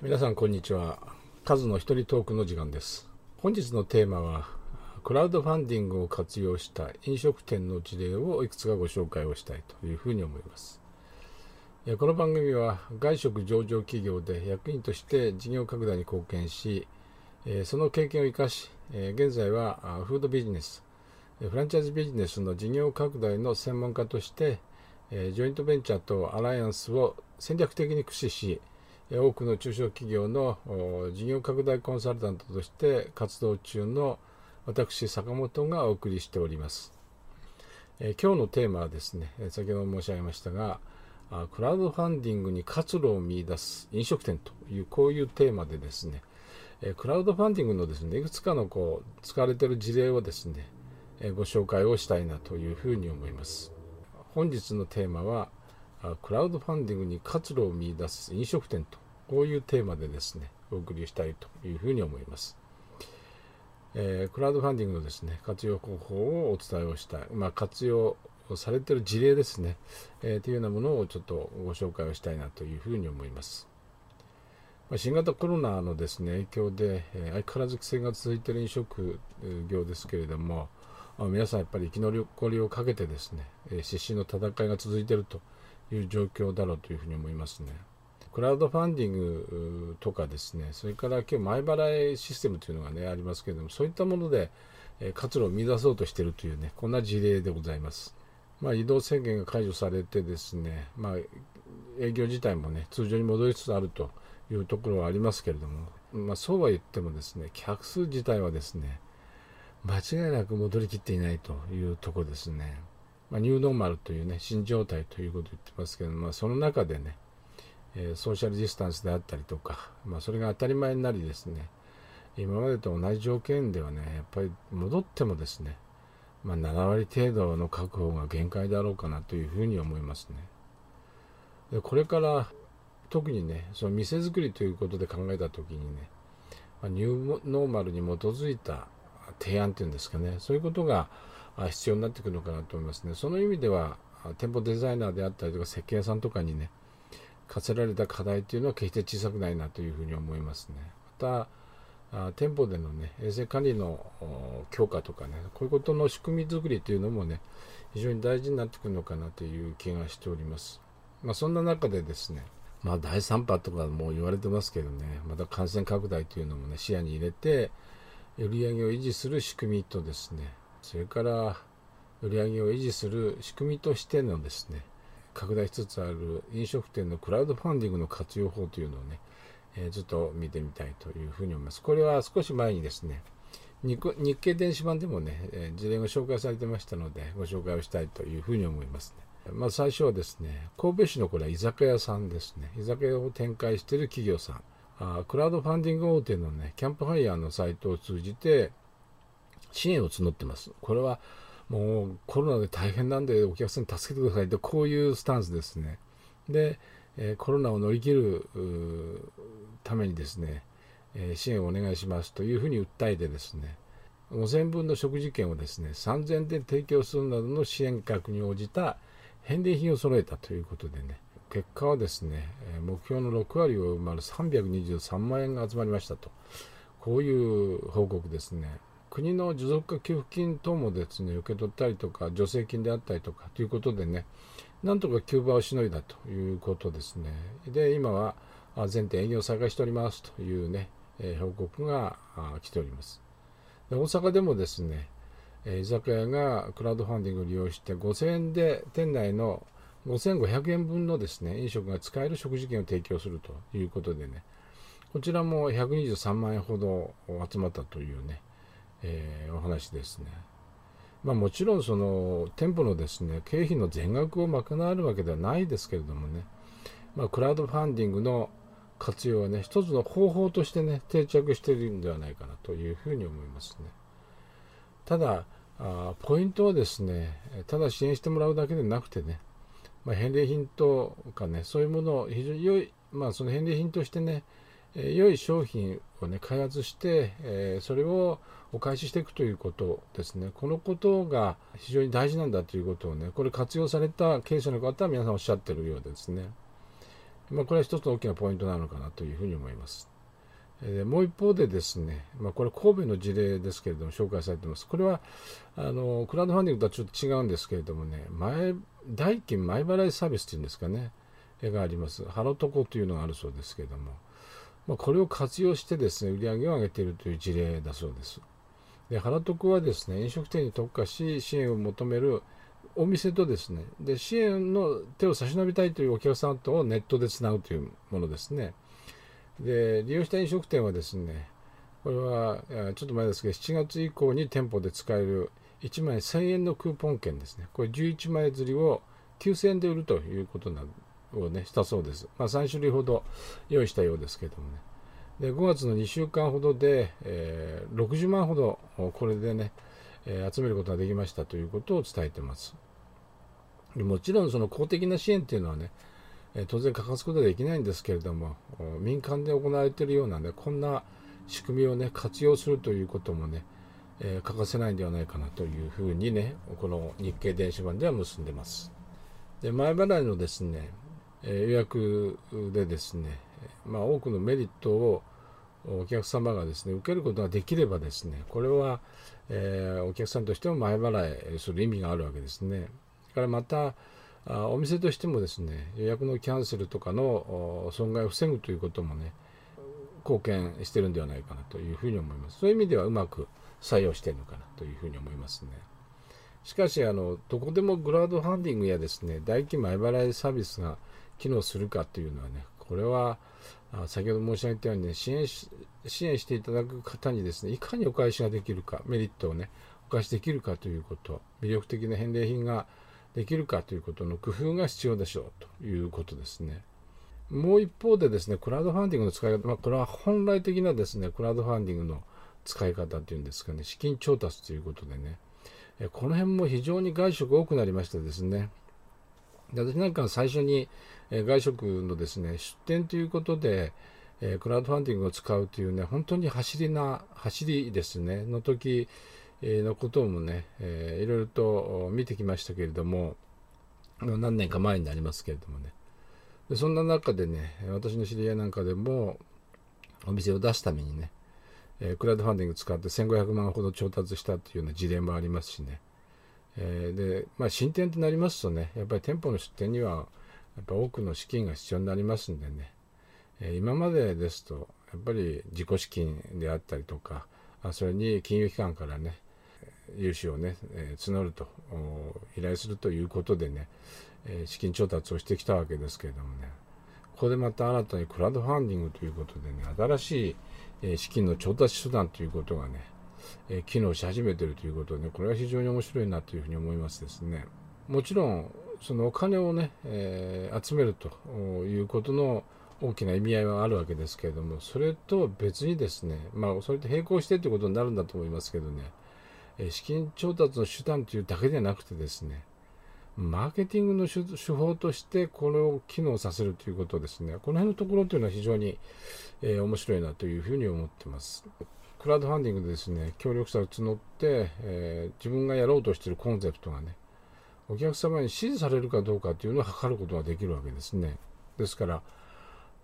皆さんこんにちは。カズの一人トークの時間です。本日のテーマはクラウドファンディングを活用した飲食店の事例をいくつかご紹介をしたいというふうに思います。この番組は外食上場企業で役員として事業拡大に貢献しその経験を生かし現在はフードビジネスフランチャイズビジネスの事業拡大の専門家としてジョイントベンチャーとアライアンスを戦略的に駆使し多くの中小企業の事業拡大コンサルタントとして活動中の私坂本がお送りしております、え今日のテーマはですね先ほど申し上げましたがクラウドファンディングに活路を見出す飲食店というこういうテーマでですねクラウドファンディングのですねいくつかのこう使われている事例をですねご紹介をしたいなというふうに思います。本日のテーマはクラウドファンディングに活路を見出す飲食店とこういうテーマでですねお送りしたいというふうに思います、えー、クラウドファンディングのですね活用方法をお伝えをしたい、まあ、活用されている事例ですね、えー、というようなものをちょっとご紹介をしたいなというふうに思います。新型コロナのですね影響で、えー、相変わらず規制が続いている飲食業ですけれども、ま、皆さんやっぱり生き残りをかけてですね、えー、失神の戦いが続いているという状況だろうというふうに思いますね。クラウドファンディングとかですね、それから今日前払いシステムというのがね、ありますけれども、そういったもので活路を見出そうとしているというね、こんな事例でございます。まあ、移動制限が解除されてですね、まあ、営業自体もね、通常に戻りつつあるというところはありますけれども、まあ、そうは言ってもですね、客数自体はですね、間違いなく戻りきっていないというところですね。まあ、ニューノーマルというね、新状態ということを言ってますけど、まあ、その中でね、えー、ソーシャルディスタンスであったりとか、まあ、それが当たり前になりですね、今までと同じ条件ではね、やっぱり戻ってもですね、まあ、7割程度の確保が限界だろうかなというふうに思いますね。でこれから特にね、その店作りということで考えたときにね、ま、ニューノーマルに基づいた提案っていうんですかね、そういうことが必要になってくるのかなと思いますね。その意味では、店舗デザイナーであったりとか設計屋さんとかにね、課せられた課題というのは決して小さくないなというふうに思いますね。また、店舗でのね、衛生管理の強化とかね、こういうことの仕組み作りというのもね、非常に大事になってくるのかなという気がしております。まあ、そんな中でですね、まあ、第3波とかも言われてますけどね、また感染拡大というのもね、視野に入れて、売り上げを維持する仕組みとですね、それから売り上げを維持する仕組みとしてのですね、拡大しつつある飲食店のクラウドファンディングの活用法というのをね、えー、ずっと見てみたいというふうに思います。これは少し前にですね、日経電子版でもね、えー、事例が紹介されてましたので、ご紹介をしたいというふうに思いますね。まず最初はですね、神戸市のこれは居酒屋さんですね。居酒屋を展開している企業さん。あクラウドファンディング大手のね、キャンプファイヤーのサイトを通じて支援を募ってます。これはもうコロナで大変なんでお客さんに助けてくださいってこういうスタンスですね。で、え、コロナを乗り切るためにですね、え、支援をお願いしますというふうに訴えてですね、5000分の食事券をですね、3000で提供するなどの支援額に応じた返礼品を揃えたということでね、結果はですね、目標の6割を埋まる323万円が集まりましたと、こういう報告ですね。国の持続化給付金等もですね受け取ったりとか助成金であったりとかということでねなんとか急場をしのいだということですね。で今は全店営業再開しておりますというね、え、報告が来ております。で大阪でもですね、居酒屋がクラウドファンディングを利用して5000円で店内の5500円分のですね飲食が使える食事券を提供するということでねこちらも123万円ほど集まったというねえー、お話ですね。まあ、もちろんその店舗のですね経費の全額を賄えるわけではないですけれどもね、まあ、クラウドファンディングの活用はね一つの方法としてね定着しているんではないかなというふうに思いますね。ただあポイントはですねただ支援してもらうだけでなくてね、まあ、返礼品とかねそういうものを非常に良いまあその返礼品としてねえ良い商品をね開発して、えそれをお返ししていくということですねこのことが非常に大事なんだということをねこれ活用された経営者の方は皆さんおっしゃってるようですねまあ、これは一つの大きなポイントなのかなというふうに思います。えもう一方でですね、まあ、これ神戸の事例ですけれども紹介されています。これはあのクラウドファンディングとはちょっと違うんですけれどもね、前代金前払いサービスというんですかね、があります。ハロトコというのがあるそうですけれども、まあ、これを活用してですね、売り上げを上げているという事例だそうです。で、ハロトコはですね、飲食店に特化し支援を求めるお店とですね、で支援の手を差し伸べたいというお客さんとをネットでつなぐというものですね。で利用した飲食店はですねこれはちょっと前ですけど7月以降に店舗で使える1枚1000円のクーポン券ですねこれ11枚釣りを9000円で売るということなんをねしたそうです、まあ、3種類ほど用意したようですけどもね。で5月の2週間ほどで、えー、60万ほどこれでね、えー、集めることができましたということを伝えてます。もちろんその公的な支援っていうのはねえ当然欠かすことはできないんですけれども民間で行われているようなねこんな仕組みをね活用するということもね、えー、欠かせないんではないかなというふうにねこの日経電子版では結んでます。で前払いのですね、予約でですね、まあ、多くのメリットをお客様がですね受けることができればですねこれは、えー、お客さんとしても前払いする意味があるわけですね。からまたあお店としてもですね予約のキャンセルとかの損害を防ぐということもね貢献してるんではないかなというふうに思います。そういう意味ではうまく採用してるのかなというふうに思いますね。しかしあのどこでもグラウドファンディングやですね代金前払いサービスが機能するかというのはねこれは先ほど申し上げたように、ね、支援し支援していただく方にですねいかにお返しができるかメリットをねお返しできるかということ魅力的な返礼品ができるかということの工夫が必要でしょうということですね。もう一方でですね、クラウドファンディングの使い方、まあ、これは本来的なですね、クラウドファンディングの使い方っていうんですかね、資金調達ということでね、この辺も非常に外食多くなりましてですね、私なんか最初に外食のですね、出店ということでえ、クラウドファンディングを使うというね、本当に走りな、走りですね、の時、のこともね、えー、いろいろと見てきましたけれども、何年か前になりますけれどもね。でそんな中でね、私の知り合いなんかでも、お店を出すためにね、えー、クラウドファンディング使って1500万ほど調達したというような事例もありますしね。えー、で、まあ、進展となりますとね、やっぱり店舗の出店には、やっぱ多くの資金が必要になりますんでね、えー、今までですと、やっぱり自己資金であったりとか、あそれに金融機関からね、融資をね、えー、募ると依頼するということでね、え、資金調達をしてきたわけですけれどもね。ここでまた新たにクラウドファンディングということでね新しい、資金の調達手段ということがね、え機能し始めてるということで、ね、これは非常に面白いなというふうに思いますですねもちろんそのお金をね、え集めるということの大きな意味合いはあるわけですけれどもそれと別にですねまあそれと並行してということになるんだと思いますけどねえ資金調達の手段というだけではなくてですね、マーケティングの手法としてこれを機能させるということですね。この辺のところというのは非常に、えー、面白いなというふうに思ってます。クラウドファンディングでですね、協力者を募って、えー、自分がやろうとしているコンセプトがね、お客様に支持されるかどうかというのを測ることができるわけですね。ですから、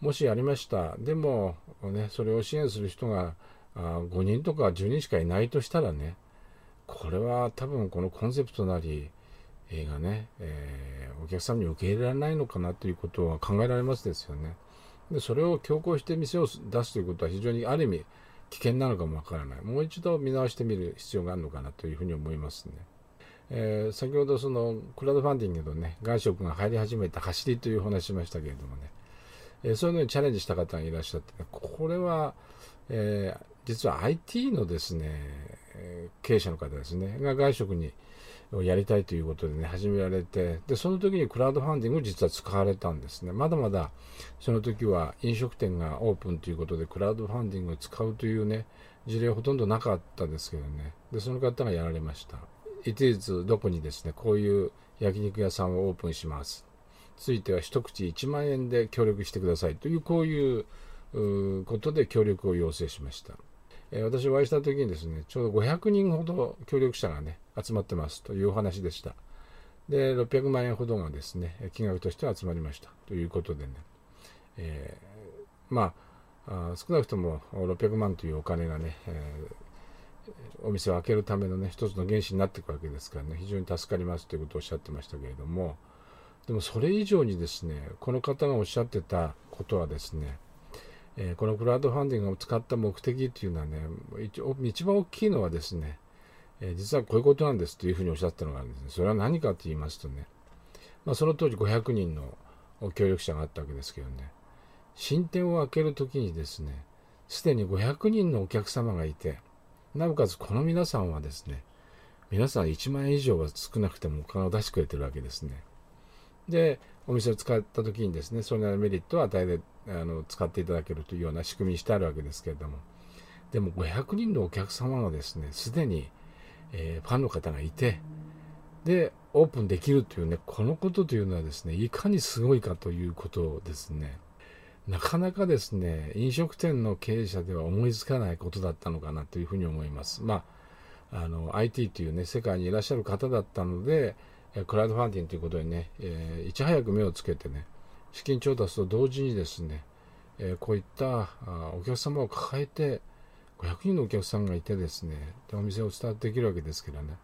もしありました。でも、ね、それを支援する人があ5人とか10人しかいないとしたらね、これは多分このコンセプトなり、映画ね、えー、お客さんに受け入れられないのかなということは考えられますですよね。で、それを強行して店を出すということは非常にある意味危険なのかもわからない。もう一度見直してみる必要があるのかなというふうに思いますね。えー、先ほどそのクラウドファンディングのね、外食が入り始めた走りという話しましたけれどもね、えー、そういうのにチャレンジした方がいらっしゃって、ね、これは、えー、実は IT のですね、経営者の方ですね、が外食にをやりたいということでね、始められて、で、その時にクラウドファンディングを実は使われたんですね。まだまだ、その時は飲食店がオープンということで、クラウドファンディングを使うというね、事例はほとんどなかったですけどね。で、その方がやられました。いついつどこにですね、こういう焼肉屋さんをオープンします。ついては一口1万円で協力してくださいという、こういうことで協力を要請しました。え私お会いした時にですね、ちょうど500人ほど協力者がね、集まってますというお話でした。で、600万円ほどがですね、金額として集まりましたということでね、えー、まあ少なくとも600万というお金がね、えー、お店を開けるためのね一つの原資になっていくわけですからね非常に助かりますということをおっしゃってましたけれどもでもそれ以上にですねこの方がおっしゃってたことはですねえー、このクラウドファンディングを使った目的っていうのはね一番大きいのはですね、えー、実はこういうことなんですというふうにおっしゃったのがあるんですね。それは何かと言いますとね、まあ、その当時500人の協力者があったわけですけどね新店を開ける時にですねすでに500人のお客様がいてなおかつこの皆さんはですね皆さん1万円以上は少なくてもお金を出してくれてるわけですね。でお店を使った時にですねそれなりのメリットを与えてあの使っていただけるというような仕組みにしてあるわけですけれども。でも500人のお客様がですねすでに、えー、ファンの方がいてでオープンできるというねこのことというのはですねいかにすごいかということですね。なかなかですね飲食店の経営者では思いつかないことだったのかなというふうに思います。まああの IT というね世界にいらっしゃる方だったのでクラウドファンディングということにね、えー、いち早く目をつけてね資金調達と同時にですね、えー、こういったお客様を抱えて500人のお客さんがいてですねでお店をスタートできるわけですけどね、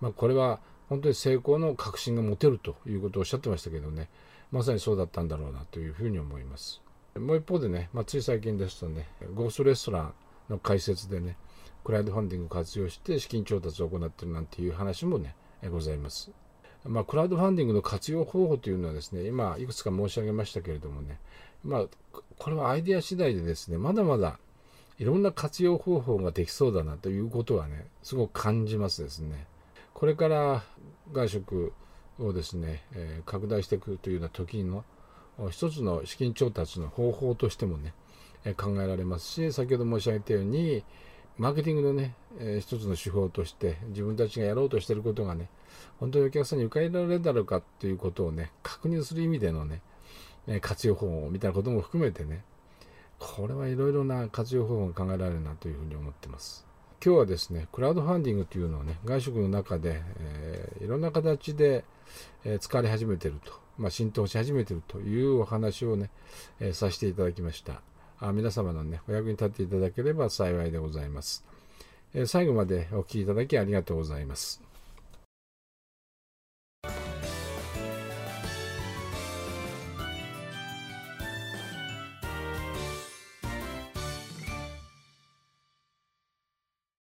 まあ、これは本当に成功の確信が持てるということをおっしゃってましたけどね。まさにそうだったんだろうなというふうに思います。もう一方でね、まあ、つい最近ですとねゴーストレストランの開設でねクラウドファンディングを活用して資金調達を行っているなんていう話もねございます。まあ、クラウドファンディングの活用方法というのはですね、今いくつか申し上げましたけれどもね、まあ、これはアイデア次第でですね、まだまだいろんな活用方法ができそうだなということはね、すごく感じますですね。これから外食をですね、え、拡大していくというような時の一つの資金調達の方法としてもね、考えられますし、先ほど申し上げたように、マーケティングのね、えー、一つの手法として自分たちがやろうとしていることがね、本当にお客さんに受け入れられるだろうかっていうことをね、確認する意味でのね、え活用方法みたいなことも含めてね、これはいろいろな活用方法が考えられるなというふうに思ってます。今日はですね、クラウドファンディングというのをね、外食の中で、えー、いろんな形で、えー、使われ始めていると、まあ、浸透し始めているというお話をね、えー、させていただきました。あ皆様のね、お役に立っていただければ幸いでございます。え最後までお聴きいただきありがとうございます。